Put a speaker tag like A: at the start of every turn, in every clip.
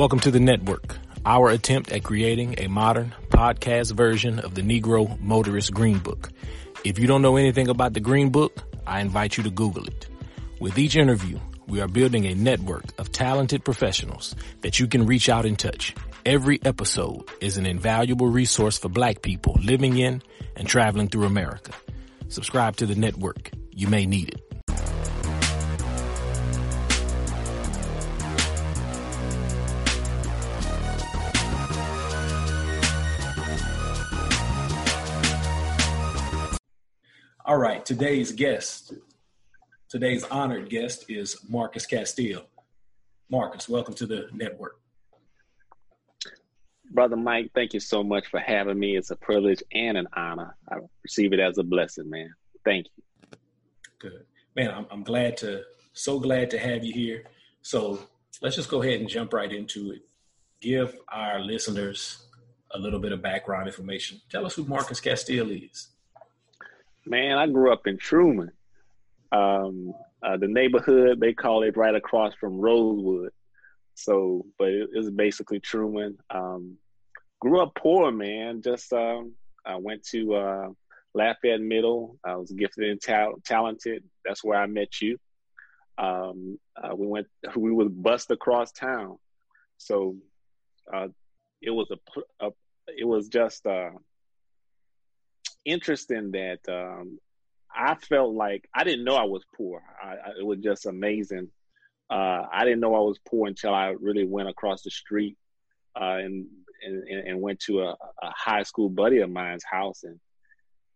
A: Welcome to the network, our attempt at creating a modern podcast version of the Negro Motorist Green Book. If you don't know anything about the Green Book, I invite you to Google it. With each interview, we are building a network of talented professionals that you can reach out and touch. Every episode is an invaluable resource for black people living in and traveling through America. Subscribe to the network. You may need it. Today's guest, today's honored guest is Marcus Castile. Marcus, welcome to the network.
B: Brother Mike, thank you so much for having me. It's a privilege and an honor. I receive it as a blessing, man. Thank you.
A: Good. Man, I'm, I'm glad to, so glad to have you here. So let's just go ahead and jump right into it. Give our listeners a little bit of background information. Tell us who Marcus Castile is.
B: Man, I grew up in Truman. Um, uh, the neighborhood they call it right across from Rosewood. So, but it, it was basically Truman. Um, grew up poor, man. Just um, I went to uh, Lafayette Middle. I was gifted and ta- talented. That's where I met you. Um, uh, we went. We was bust across town. So uh, it was a, a. It was just uh, interesting that um, I felt like I didn't know I was poor. I, I, it was just amazing. Uh, I didn't know I was poor until I really went across the street uh, and, and, and went to a, a, high school buddy of mine's house and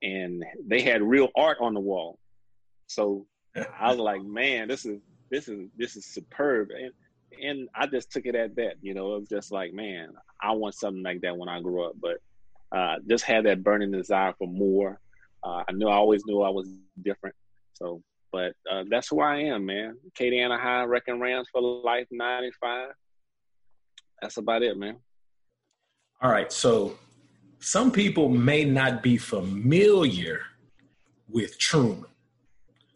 B: and they had real art on the wall. So I was like, man, this is this is this is superb. And and I just took it at that. You know, it was just like, man, I want something like that when I grow up. But uh, just had that burning desire for more. Uh, I knew I always knew I was different. So, but uh, that's who I am, man. Acadiana High, Wrecking Rams for Life, 95. That's about it, man.
A: All right. So, some people may not be familiar with Truman.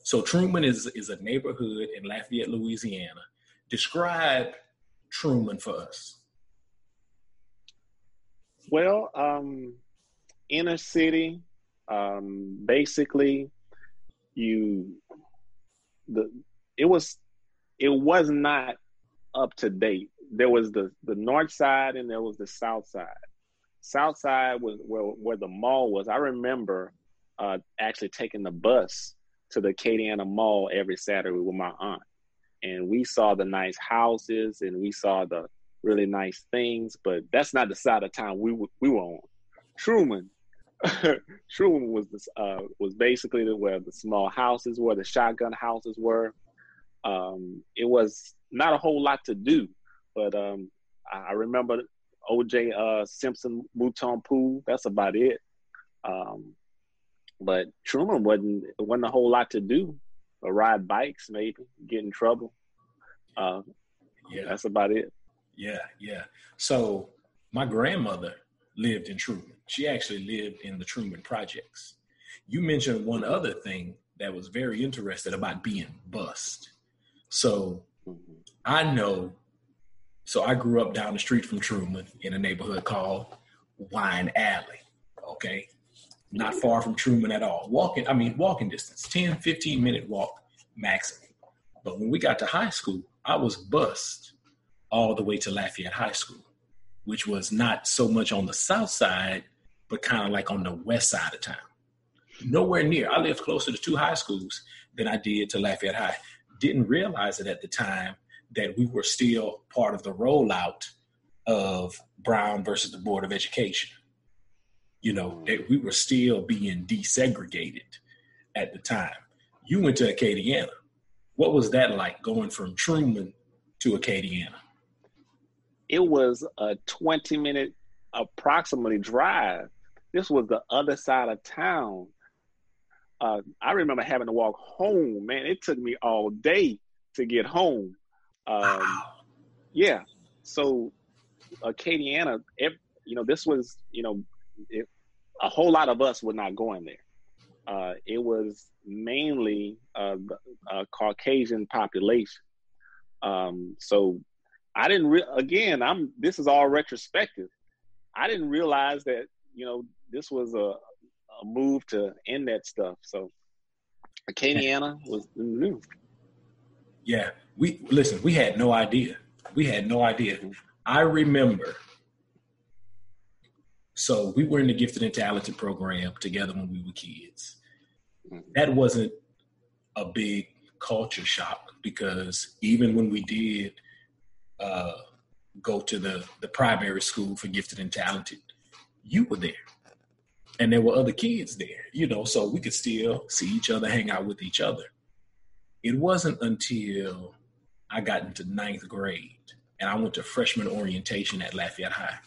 A: So, Truman is, is a neighborhood in Lafayette, Louisiana. Describe Truman for us.
B: Well, um, inner city, um, basically, you the it was it was not up to date. There was the the north side and there was the south side. South side was where where the mall was. I remember uh, actually taking the bus to the Acadiana Mall every Saturday with my aunt, and we saw the nice houses and we saw the really nice things, but that's not the side of town we we were on. Truman, Truman was this, uh, was basically the, where the small houses were, the shotgun houses were. Um, it was not a whole lot to do, but um, I, I remember O.J. Uh, Simpson Mouton Pool. That's about it. Um, but Truman wasn't wasn't a whole lot to do. Or ride bikes, maybe get in trouble. Uh, yeah, that's about it.
A: Yeah, yeah. So my grandmother lived in Truman. She actually lived in the Truman projects. You mentioned one other thing that was very interested about being bust. So mm-hmm. I know, so I grew up down the street from Truman in a neighborhood called Wine Alley. Okay. Not mm-hmm. far from Truman at all. Walking, I mean, walking distance, 10, 15 minute walk maximum. But when we got to high school, I was bust all the way to Lafayette High School, which was not so much on the south side, but kind of like on the west side of town. Nowhere near. I lived closer to two high schools than I did to Lafayette High. Didn't realize it at the time that we were still part of the rollout of Brown versus the Board of Education. You know, that we were still being desegregated at the time. You went to Acadiana. What was that like going from Truman to Acadiana?
B: It was a 20 minute approximately drive. This was the other side of town. Uh, I remember having to walk home. Man, it took me all day to get home. Um, wow. Yeah. So, Acadiana, if, you know, this was, you know, it, a whole lot of us were not going there. Uh, it was mainly uh, a Caucasian population. Um, so I didn't re- again. I'm this is all retrospective. I didn't realize that you know this was a, a move to end that stuff. So Acadiana was new.
A: Yeah, we listen. We had no idea. We had no idea. I remember. So we were in the gifted and talented program together when we were kids. Mm-hmm. That wasn't a big culture shock because even when we did uh, go to the the primary school for gifted and talented, you were there, and there were other kids there. You know, so we could still see each other, hang out with each other. It wasn't until I got into ninth grade and I went to freshman orientation at Lafayette High.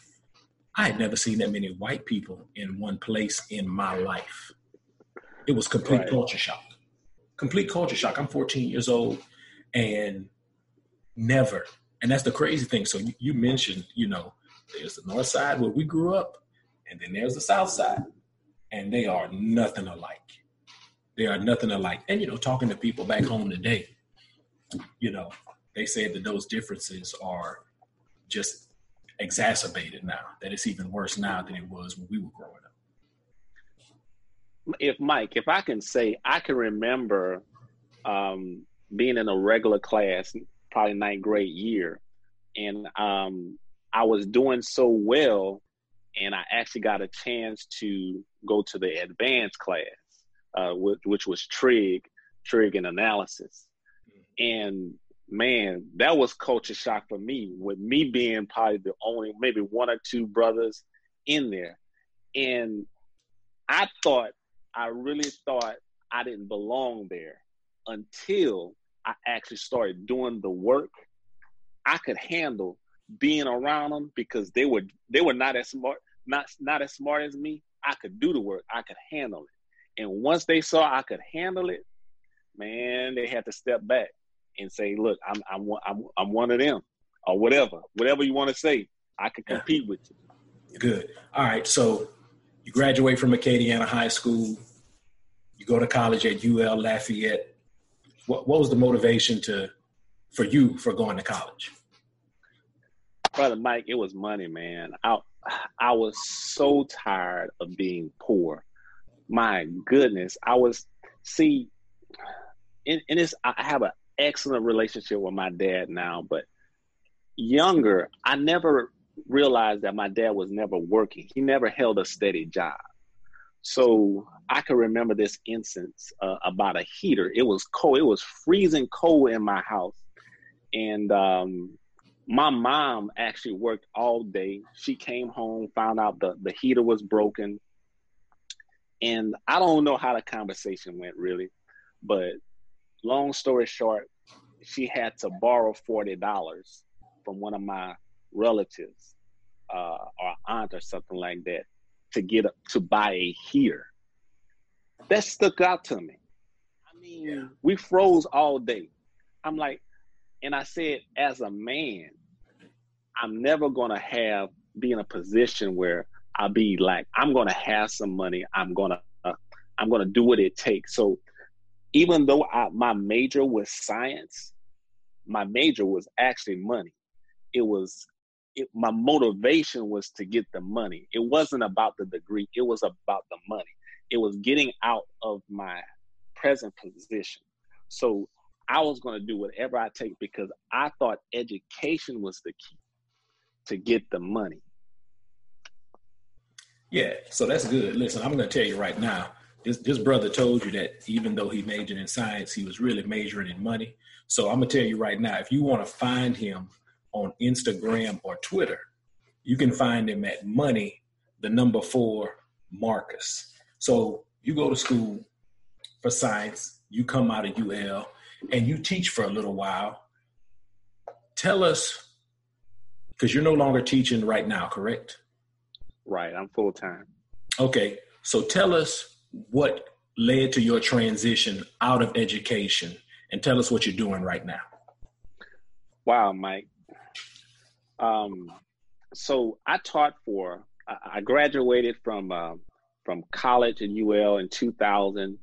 A: I had never seen that many white people in one place in my life. It was complete right. culture shock. Complete culture shock. I'm 14 years old and never and that's the crazy thing. So you, you mentioned, you know, there's the north side where we grew up, and then there's the south side, and they are nothing alike. They are nothing alike. And you know, talking to people back home today, you know, they said that those differences are just exacerbated now. That it's even worse now than it was when we were growing up.
B: If Mike, if I can say, I can remember um, being in a regular class probably ninth grade year, and um, I was doing so well, and I actually got a chance to go to the advanced class, uh, which, which was trig, trig and analysis, and man, that was culture shock for me. With me being probably the only, maybe one or two brothers in there, and I thought, I really thought I didn't belong there until I actually started doing the work, I could handle being around them because they were they were not as smart, not not as smart as me. I could do the work. I could handle it. And once they saw I could handle it, man, they had to step back and say, "Look, I'm I'm I'm, I'm one of them, or whatever, whatever you want to say. I can compete yeah. with you."
A: Good. All right. So you graduate from Acadiana High School. You go to college at UL Lafayette what, what was the motivation to for you for going to college?
B: Brother Mike, it was money, man. I I was so tired of being poor. My goodness, I was see in, in this I have an excellent relationship with my dad now, but younger, I never realized that my dad was never working. He never held a steady job. So I can remember this instance uh, about a heater. It was cold. It was freezing cold in my house, and um, my mom actually worked all day. She came home, found out the the heater was broken, and I don't know how the conversation went really, but long story short, she had to borrow forty dollars from one of my relatives uh, or aunt or something like that to get up to buy a heater. That stuck out to me. I mean, yeah. we froze all day. I'm like, and I said, as a man, I'm never gonna have be in a position where I'll be like, I'm gonna have some money. I'm gonna, uh, I'm gonna do what it takes. So, even though I, my major was science, my major was actually money. It was it, my motivation was to get the money. It wasn't about the degree. It was about the money. It was getting out of my present position. So I was going to do whatever I take because I thought education was the key to get the money.
A: Yeah, so that's good. Listen, I'm going to tell you right now. This this brother told you that even though he majored in science, he was really majoring in money. So I'm going to tell you right now, if you want to find him on Instagram or Twitter, you can find him at money, the number four Marcus. So you go to school for science, you come out of UL, and you teach for a little while. Tell us, because you're no longer teaching right now, correct?
B: Right, I'm full time.
A: Okay, so tell us what led to your transition out of education and tell us what you're doing right now.
B: Wow, Mike. Um, so I taught for. I graduated from uh, from college at UL in 2000.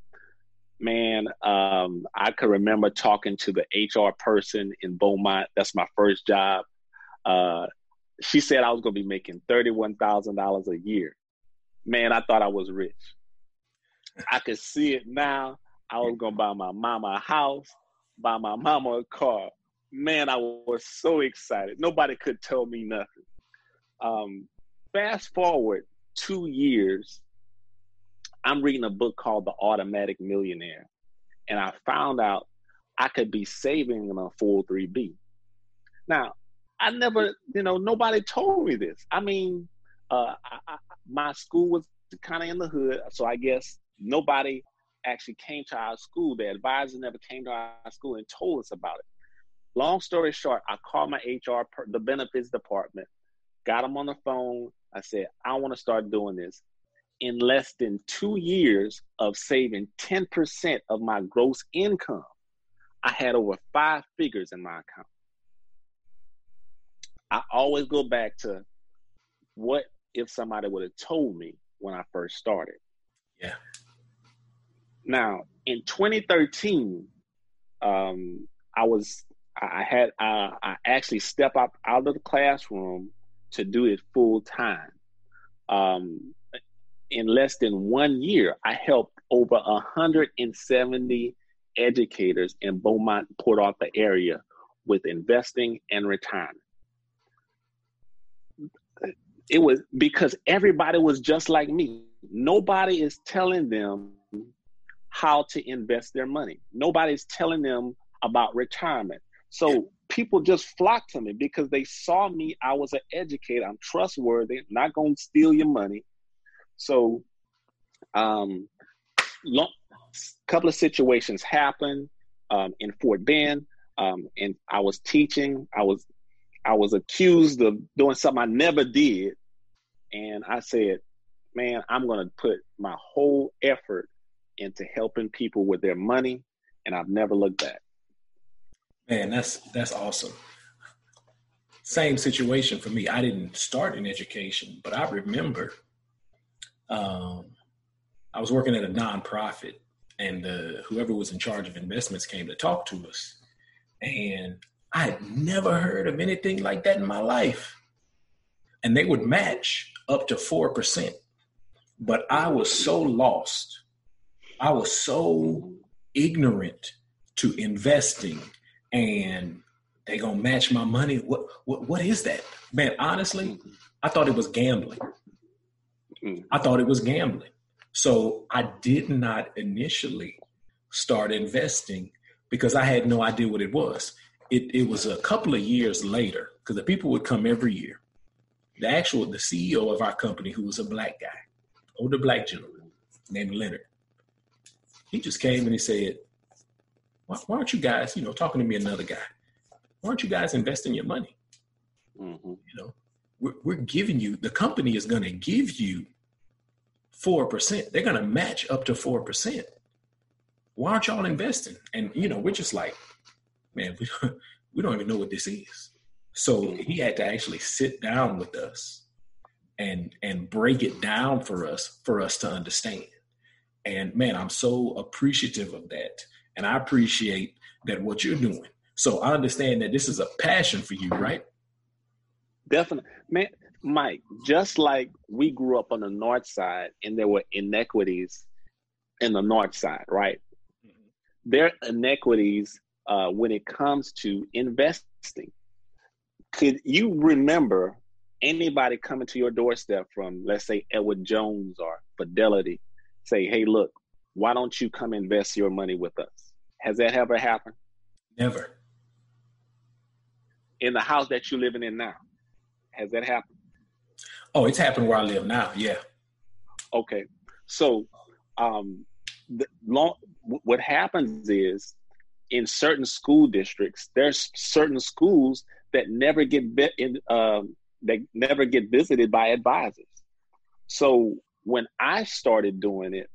B: Man, um, I can remember talking to the HR person in Beaumont. That's my first job. Uh, she said I was going to be making $31,000 a year. Man, I thought I was rich. I could see it now. I was going to buy my mama a house, buy my mama a car. Man, I was so excited. Nobody could tell me nothing. Um, fast forward two years, I'm reading a book called The Automatic Millionaire. And I found out I could be saving in a 403B. Now, I never, you know, nobody told me this. I mean, uh, I, I, my school was kind of in the hood, so I guess nobody actually came to our school. The advisor never came to our school and told us about it. Long story short, I called my HR, the benefits department, got them on the phone. I said, I want to start doing this. In less than two years of saving 10% of my gross income, I had over five figures in my account. I always go back to what if somebody would have told me when I first started.
A: Yeah.
B: Now, in 2013, um, I was I had uh, I actually step out out of the classroom to do it full time. Um, in less than one year, I helped over 170 educators in Beaumont, Port Arthur area with investing and retirement it was because everybody was just like me. Nobody is telling them how to invest their money. Nobody's telling them about retirement. So people just flocked to me because they saw me. I was an educator. I'm trustworthy. not going to steal your money. So, um, long, couple of situations happened um, in Fort Bend, um, and I was teaching. I was I was accused of doing something I never did, and I said, man, I'm going to put my whole effort into helping people with their money, and I've never looked back.
A: Man, that's that's awesome. Same situation for me. I didn't start in education, but I remember um, I was working at a nonprofit, and uh, whoever was in charge of investments came to talk to us, and I had never heard of anything like that in my life. And they would match up to 4%. But I was so lost. I was so ignorant to investing and they gonna match my money. What what what is that? Man, honestly, I thought it was gambling. Mm. I thought it was gambling. So I did not initially start investing because I had no idea what it was. It it was a couple of years later because the people would come every year the actual the CEO of our company, who was a black guy, older black gentleman named Leonard. He just came and he said, why, why aren't you guys, you know, talking to me another guy? Why aren't you guys investing your money? Mm-hmm. You know, we're, we're giving you the company is going to give you four percent. They're going to match up to four percent. Why aren't y'all investing? And you know, we're just like, man, we don't, we don't even know what this is. So he had to actually sit down with us and and break it down for us for us to understand. And man, I'm so appreciative of that. And I appreciate that what you're doing. So I understand that this is a passion for you, right?
B: Definitely. Man, Mike, just like we grew up on the north side and there were inequities in the north side, right? Mm-hmm. There are inequities uh, when it comes to investing could you remember anybody coming to your doorstep from, let's say, Edward Jones or Fidelity, say, hey, look, why don't you come invest your money with us? Has that ever happened?
A: Never.
B: In the house that you're living in now, has that happened?
A: Oh, it's happened where I live now. Yeah.
B: Okay. So, um, the long, what happens is in certain school districts, there's certain schools that never get in, um, they never get visited by advisors. So when I started doing it,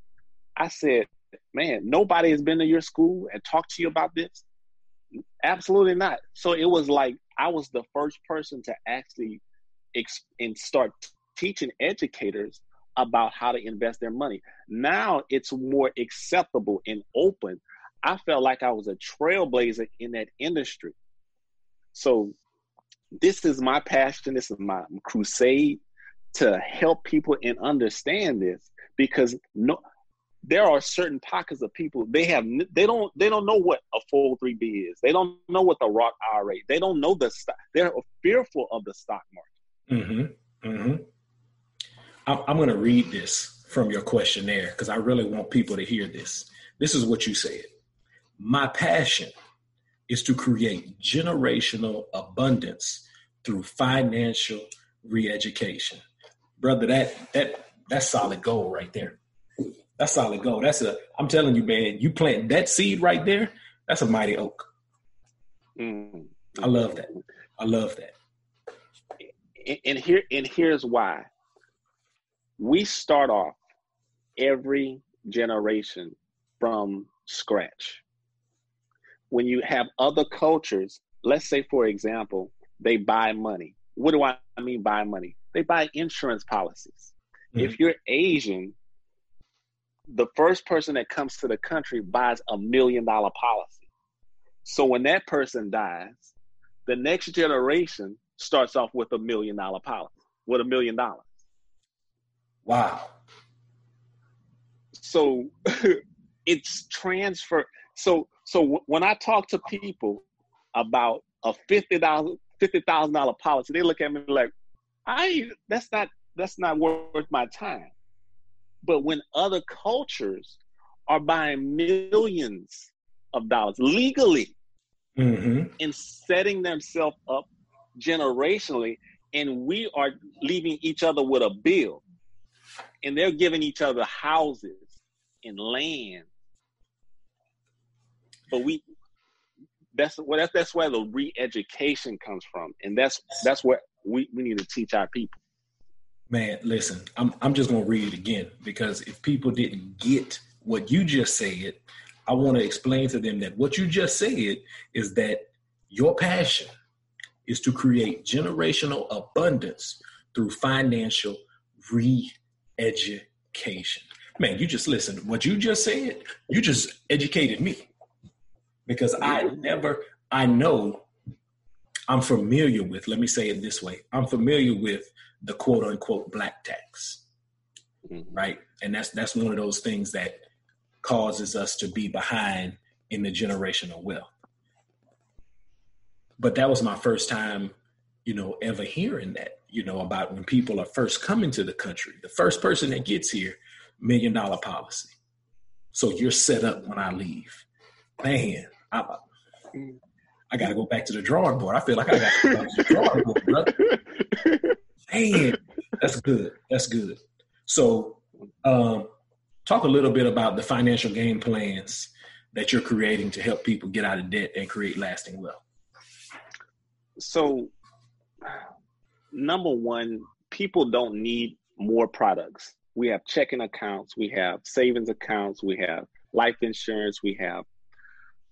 B: I said, "Man, nobody has been to your school and talked to you about this." Absolutely not. So it was like I was the first person to actually ex- and start teaching educators about how to invest their money. Now it's more acceptable and open. I felt like I was a trailblazer in that industry. So this is my passion. This is my crusade to help people and understand this because no, there are certain pockets of people they have they don't they don't know what a 403b is. They don't know what the Roth IRA. They don't know the stock. They're fearful of the stock market.
A: Mm-hmm. Mm-hmm. I'm, I'm going to read this from your questionnaire because I really want people to hear this. This is what you said. My passion is to create generational abundance through financial re-education. Brother, that that that's solid goal right there. That's solid gold. That's a I'm telling you, man, you plant that seed right there, that's a mighty oak. Mm. I love that. I love that.
B: And here and here's why. We start off every generation from scratch when you have other cultures, let's say, for example, they buy money. What do I mean buy money? They buy insurance policies. Mm-hmm. If you're Asian, the first person that comes to the country buys a million dollar policy. So when that person dies, the next generation starts off with a million dollar policy, with a million dollars.
A: Wow.
B: So it's transfer. So so w- when I talk to people about a fifty thousand fifty thousand dollar policy, they look at me like, I that's not that's not worth my time. But when other cultures are buying millions of dollars legally mm-hmm. and setting themselves up generationally, and we are leaving each other with a bill, and they're giving each other houses and land but we that's well that's that's where the re-education comes from and that's that's what we, we need to teach our people
A: man listen i'm i'm just to read it again because if people didn't get what you just said i want to explain to them that what you just said is that your passion is to create generational abundance through financial re-education. Man you just listen what you just said you just educated me because I never, I know I'm familiar with, let me say it this way I'm familiar with the quote unquote black tax, mm-hmm. right? And that's that's one of those things that causes us to be behind in the generational wealth. But that was my first time, you know, ever hearing that, you know, about when people are first coming to the country. The first person that gets here, million dollar policy. So you're set up when I leave. Man, I, I got to go back to the drawing board. I feel like I got to go back to the drawing board, brother. Man, that's good. That's good. So, um, talk a little bit about the financial game plans that you're creating to help people get out of debt and create lasting wealth.
B: So, number one, people don't need more products. We have checking accounts, we have savings accounts, we have life insurance, we have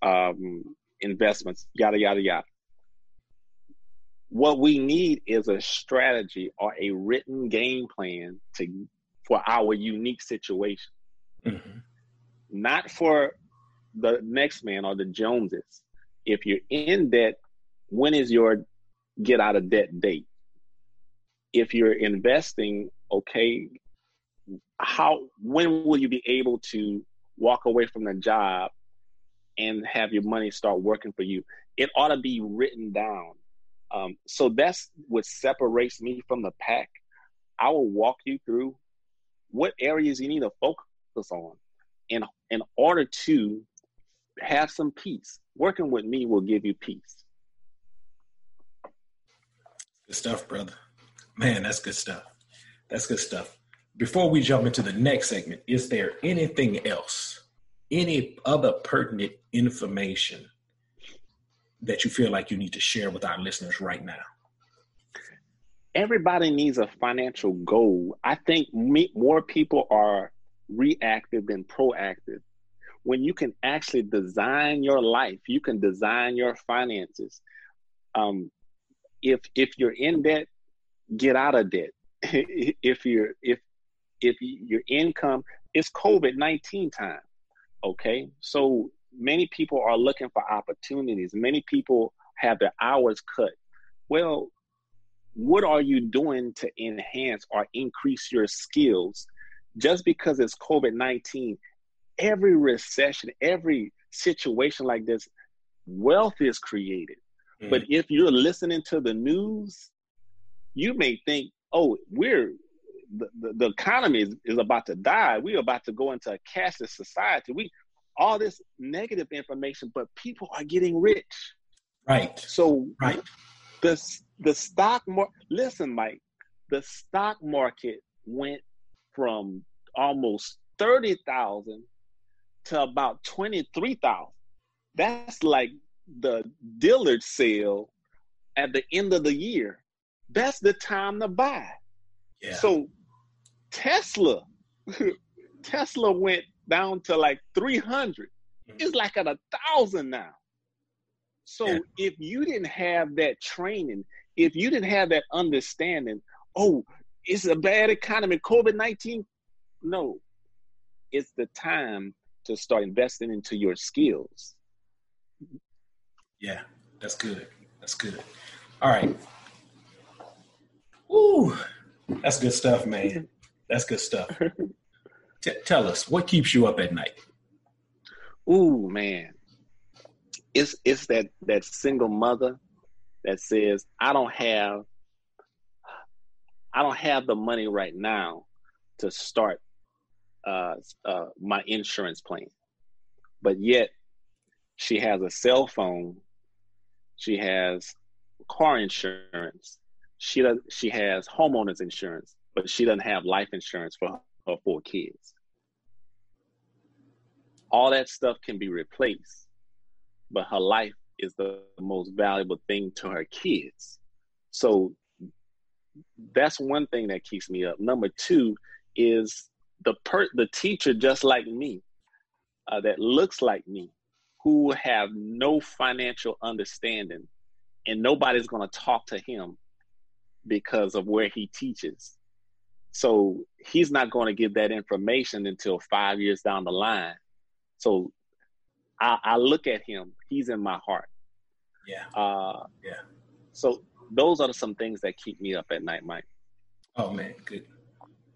B: um, investments, yada, yada, yada. What we need is a strategy or a written game plan to for our unique situation. Mm-hmm. Not for the next man or the Joneses. If you're in debt, when is your get out of debt date? If you're investing, okay, how when will you be able to walk away from the job and have your money start working for you. It ought to be written down. Um, so that's what separates me from the pack. I will walk you through what areas you need to focus on in, in order to have some peace. Working with me will give you peace.
A: Good stuff, brother. Man, that's good stuff. That's good stuff. Before we jump into the next segment, is there anything else any other pertinent information that you feel like you need to share with our listeners right now?
B: Everybody needs a financial goal. I think more people are reactive than proactive. When you can actually design your life, you can design your finances. Um, if if you're in debt, get out of debt. if you're if if your income, it's COVID nineteen time Okay. So many people are looking for opportunities. Many people have their hours cut. Well, what are you doing to enhance or increase your skills? Just because it's COVID 19, every recession, every situation like this, wealth is created. Mm. But if you're listening to the news, you may think, oh, we're the, the, the economy is, is about to die. We're about to go into a cashless society. We all this negative information, but people are getting rich.
A: Right.
B: So
A: right.
B: The the stock market. Listen, Mike. The stock market went from almost thirty thousand to about twenty three thousand. That's like the Dillard sale at the end of the year. That's the time to buy. Yeah. So Tesla, Tesla went down to like 300. Mm-hmm. It's like at a thousand now. So yeah. if you didn't have that training, if you didn't have that understanding, oh, it's a bad economy, COVID 19, no. It's the time to start investing into your skills.
A: Yeah, that's good. That's good. All right. Ooh, that's good stuff, man. That's good stuff. T- tell us what keeps you up at night.
B: Ooh, man, it's it's that that single mother that says, "I don't have, I don't have the money right now to start uh, uh, my insurance plan," but yet she has a cell phone, she has car insurance, she does, she has homeowners insurance, but she doesn't have life insurance for her four kids. All that stuff can be replaced, but her life is the most valuable thing to her kids. So that's one thing that keeps me up. Number two is the per the teacher just like me, uh, that looks like me, who have no financial understanding, and nobody's going to talk to him because of where he teaches. So he's not going to give that information until five years down the line. So I, I look at him; he's in my heart.
A: Yeah.
B: Uh,
A: yeah.
B: So those are some things that keep me up at night, Mike.
A: Oh man, good.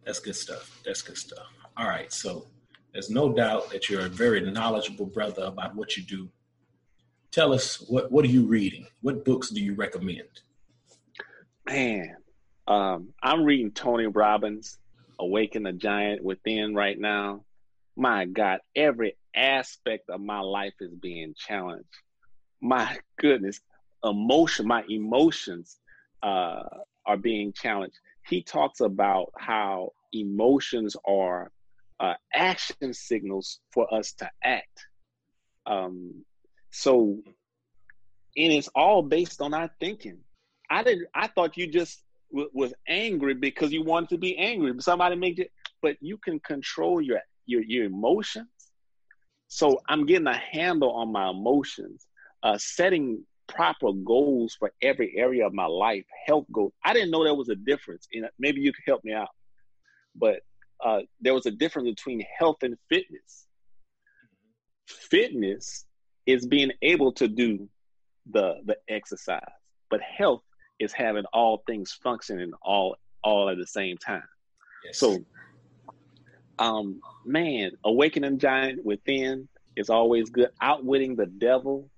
A: That's good stuff. That's good stuff. All right. So there's no doubt that you're a very knowledgeable brother about what you do. Tell us what what are you reading? What books do you recommend?
B: Man, um, I'm reading Tony Robbins, Awaken the Giant Within right now. My God, every aspect of my life is being challenged. My goodness, emotion, my emotions uh, are being challenged. He talks about how emotions are uh, action signals for us to act. Um, so, and it's all based on our thinking. I didn't. I thought you just w- was angry because you wanted to be angry. Somebody made it, but you can control your your your emotions. So I'm getting a handle on my emotions, uh, setting proper goals for every area of my life, health goals. I didn't know there was a difference. And maybe you could help me out, but uh, there was a difference between health and fitness. Fitness is being able to do the the exercise, but health is having all things functioning all all at the same time. Yes. So, um, man, awakening giant within is always good. Outwitting the devil.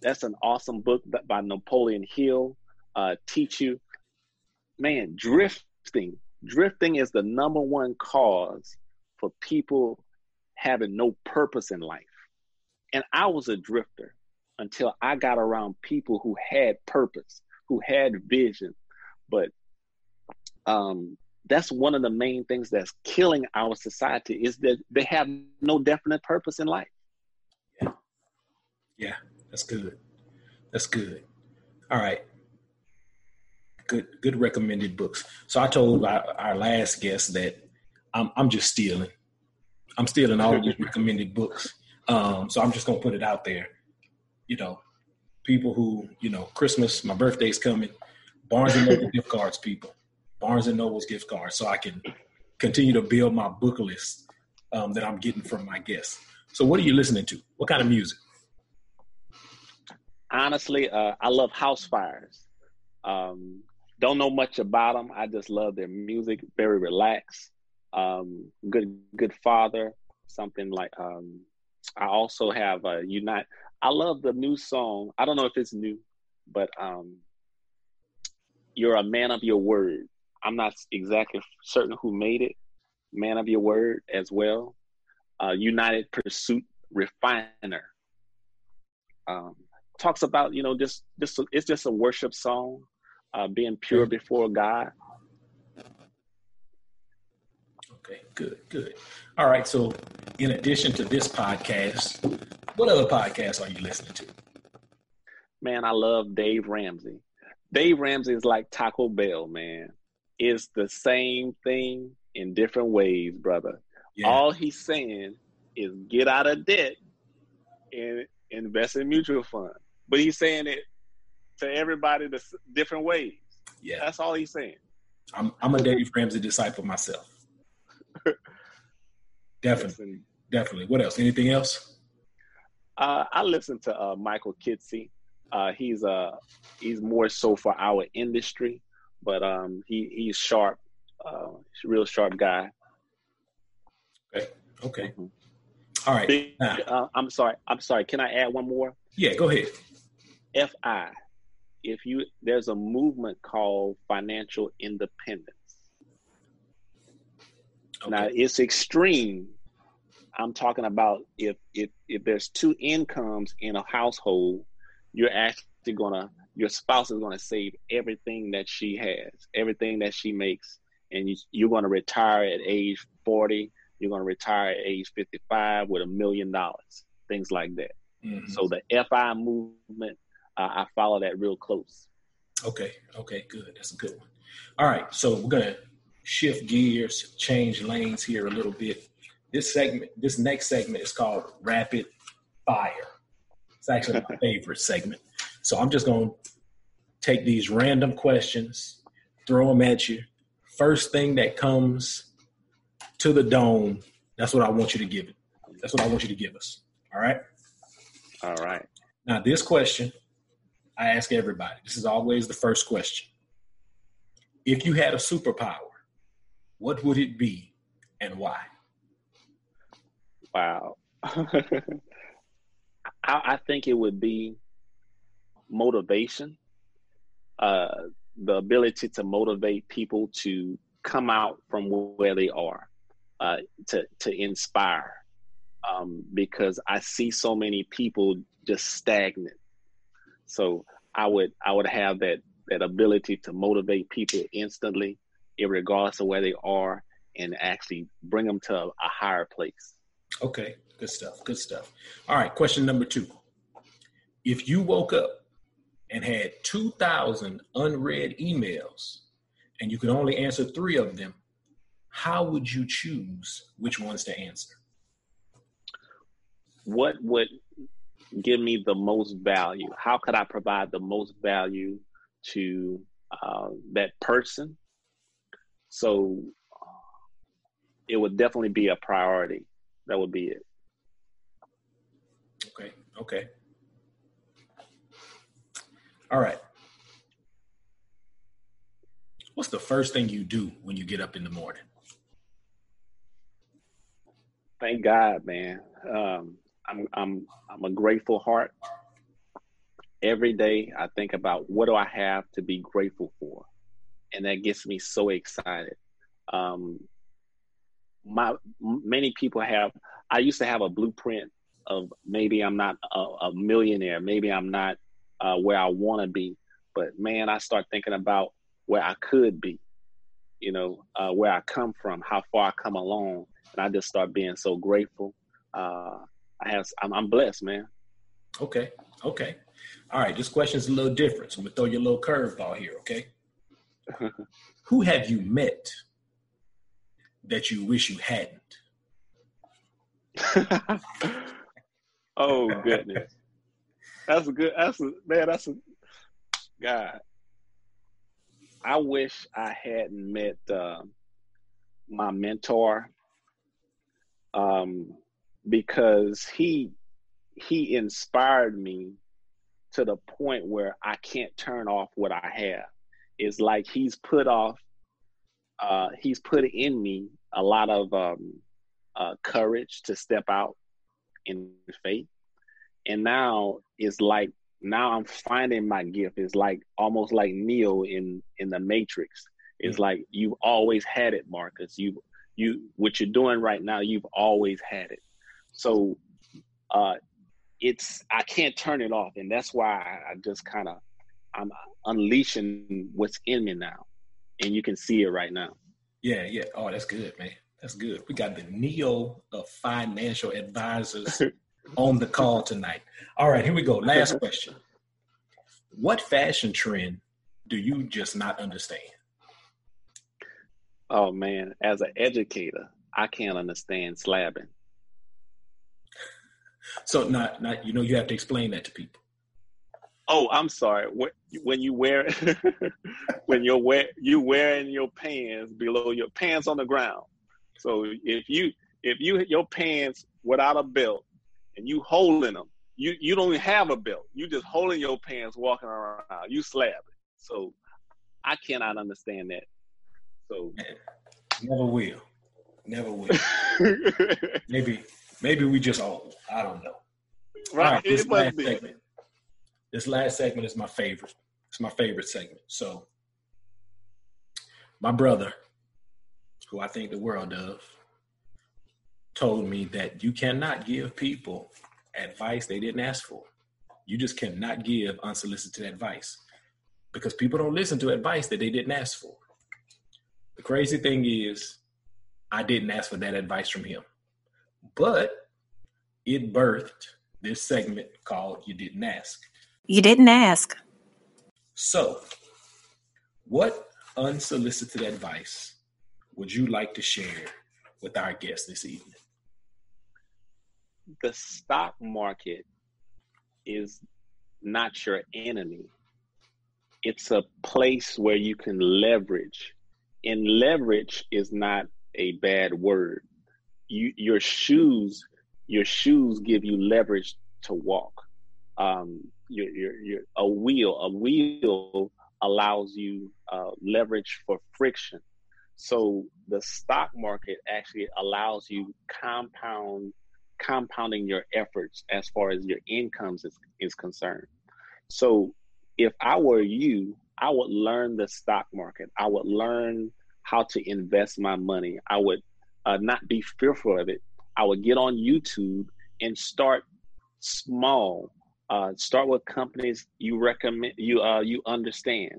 B: That's an awesome book by Napoleon Hill. Uh, teach you, man, drifting. Drifting is the number one cause for people having no purpose in life. And I was a drifter until I got around people who had purpose who had vision. But um, that's one of the main things that's killing our society is that they have no definite purpose in life.
A: Yeah. Yeah, that's good. That's good. All right. Good, good recommended books. So I told our, our last guest that I'm, I'm just stealing. I'm stealing all of these recommended books. Um, so I'm just gonna put it out there. You know, people who, you know, Christmas, my birthday's coming, Barnes and Noble gift cards, people. Barnes and Noble's gift card so I can continue to build my book list um, that I'm getting from my guests. So, what are you listening to? What kind of music?
B: Honestly, uh, I love Housefires. Um, don't know much about them. I just love their music. Very relaxed. Um, good good father. Something like um, I also have a unite. I love the new song. I don't know if it's new, but um, you're a man of your word. I'm not exactly certain who made it. Man of your word as well. Uh, United Pursuit Refiner. Um, talks about you know just just it's just a worship song, uh, being pure before God.
A: Okay, good, good. All right. So, in addition to this podcast, what other podcasts are you listening to?
B: Man, I love Dave Ramsey. Dave Ramsey is like Taco Bell, man. It's the same thing in different ways, brother. Yeah. All he's saying is get out of debt and invest in mutual fund. But he's saying it to everybody the different ways. Yeah, that's all he's saying.
A: I'm I'm a Dave Ramsey disciple myself. definitely, listen, definitely. What else? Anything else?
B: Uh, I listen to uh, Michael Kitces. Uh, he's uh he's more so for our industry, but um he he's sharp, uh, he's a real sharp guy.
A: Okay. Okay. Mm-hmm. All right.
B: Uh, I'm sorry. I'm sorry. Can I add one more?
A: Yeah, go ahead.
B: FI. If you there's a movement called financial independence. Okay. Now it's extreme. I'm talking about if if if there's two incomes in a household, you're actually gonna your spouse is gonna save everything that she has, everything that she makes, and you, you're gonna retire at age 40 you're going to retire at age 55 with a million dollars, things like that. Mm-hmm. So the FI movement, uh, I follow that real close.
A: Okay. Okay. Good. That's a good one. All right. So we're going to shift gears, change lanes here a little bit. This segment, this next segment is called Rapid Fire. It's actually my favorite segment. So I'm just going to take these random questions, throw them at you. First thing that comes to the dome. That's what I want you to give it. That's what I want you to give us. All right.
B: All right.
A: Now, this question I ask everybody. This is always the first question. If you had a superpower, what would it be and why?
B: Wow. I, I, think it would be motivation, uh, the ability to motivate people to come out from where they are uh, to to inspire um, because I see so many people just stagnant. So I would I would have that that ability to motivate people instantly, regardless of where they are, and actually bring them to a, a higher place.
A: Okay, good stuff. Good stuff. All right, question number two: If you woke up and had two thousand unread emails, and you could only answer three of them, how would you choose which ones to answer?
B: What would give me the most value? How could I provide the most value to uh, that person? So it would definitely be a priority. That would be it.
A: Okay. Okay. All right. What's the first thing you do when you get up in the morning?
B: Thank God, man. Um, I'm I'm I'm a grateful heart. Every day I think about what do I have to be grateful for, and that gets me so excited. Um, my many people have. I used to have a blueprint of maybe I'm not a, a millionaire, maybe I'm not uh, where I want to be, but man, I start thinking about where I could be. You know, uh, where I come from, how far I come along, and I just start being so grateful. Uh, I have, I'm, I'm blessed, man.
A: Okay, okay, all right. This question is a little different, so I'm gonna throw you a little curveball here. Okay, who have you met that you wish you hadn't?
B: oh goodness, that's a good. That's a man. That's a God. I wish I hadn't met uh, my mentor um, because he he inspired me to the point where I can't turn off what I have. it's like he's put off uh, he's put in me a lot of um, uh, courage to step out in faith and now it's like now i'm finding my gift. It's like almost like neo in in the matrix. It's mm-hmm. like you've always had it marcus. You you what you're doing right now you've always had it. So uh it's i can't turn it off. And that's why i, I just kind of i'm unleashing what's in me now. And you can see it right now.
A: Yeah yeah. Oh that's good man. That's good. We got the neo of financial advisors on the call tonight. All right here we go. Last question. What fashion trend do you just not understand?
B: Oh man. As an educator i can't understand slabbing.
A: So not not you know you have to explain that to people.
B: Oh, I'm sorry. When you wear when you're wear you wearing your pants below your pants on the ground. So if you if you your pants without a belt and you holding them, you you don't even have a belt. You just holding your pants walking around. You slab it. So I cannot understand that. So
A: never will. Never will. maybe maybe we just old. I don't know. Right. right this, last segment, this last segment is my favorite. It's my favorite segment. So, my brother, who I think the world of, told me that you cannot give people advice they didn't ask for. You just cannot give unsolicited advice because people don't listen to advice that they didn't ask for. The crazy thing is, I didn't ask for that advice from him, but it birthed this segment called You Didn't Ask.
C: You didn't ask.
A: So, what unsolicited advice would you like to share with our guest this evening?
B: The stock market is not your enemy. It's a place where you can leverage. And leverage is not a bad word. You, your shoes your shoes give you leverage to walk. Um, your, your, your, a wheel, a wheel allows you uh, leverage for friction. So the stock market actually allows you compound, compounding your efforts as far as your incomes is, is concerned. So if I were you, I would learn the stock market. I would learn how to invest my money. I would uh, not be fearful of it I would get on YouTube and start small. Uh, start with companies you recommend you uh, you understand.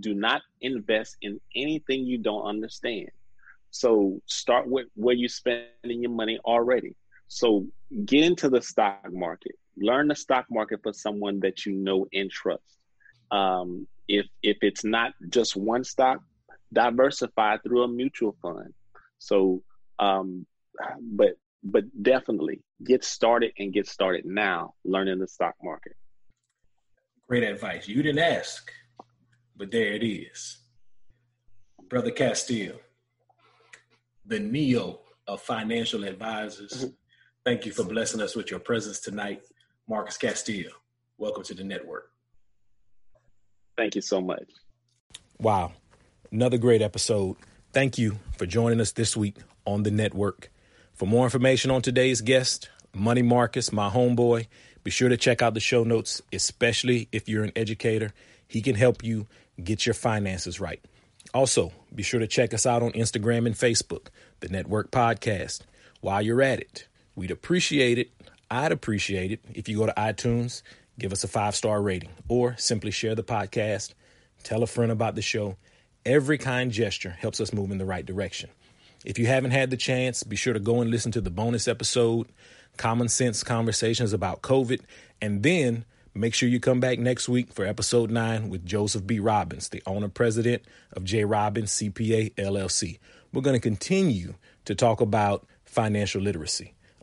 B: Do not invest in anything you don't understand. So start with where you're spending your money already. So get into the stock market. Learn the stock market for someone that you know and trust. Um, if if it's not just one stock, diversify through a mutual fund. So, um, but but definitely get started and get started now learning the stock market.
A: Great advice. You didn't ask, but there it is. Brother Castile, the Neo of financial advisors. Thank you for blessing us with your presence tonight. Marcus Castile, welcome to the network.
B: Thank you so much.
A: Wow. Another great episode. Thank you for joining us this week on the network. For more information on today's guest, Money Marcus, my homeboy, be sure to check out the show notes, especially if you're an educator. He can help you get your finances right. Also, be sure to check us out on Instagram and Facebook, the Network Podcast. While you're at it, we'd appreciate it. I'd appreciate it if you go to iTunes, give us a five star rating, or simply share the podcast, tell a friend about the show. Every kind gesture helps us move in the right direction. If you haven't had the chance, be sure to go and listen to the bonus episode, Common Sense Conversations about COVID, and then make sure you come back next week for episode nine with Joseph B. Robbins, the owner president of J. Robbins CPA LLC. We're going to continue to talk about financial literacy.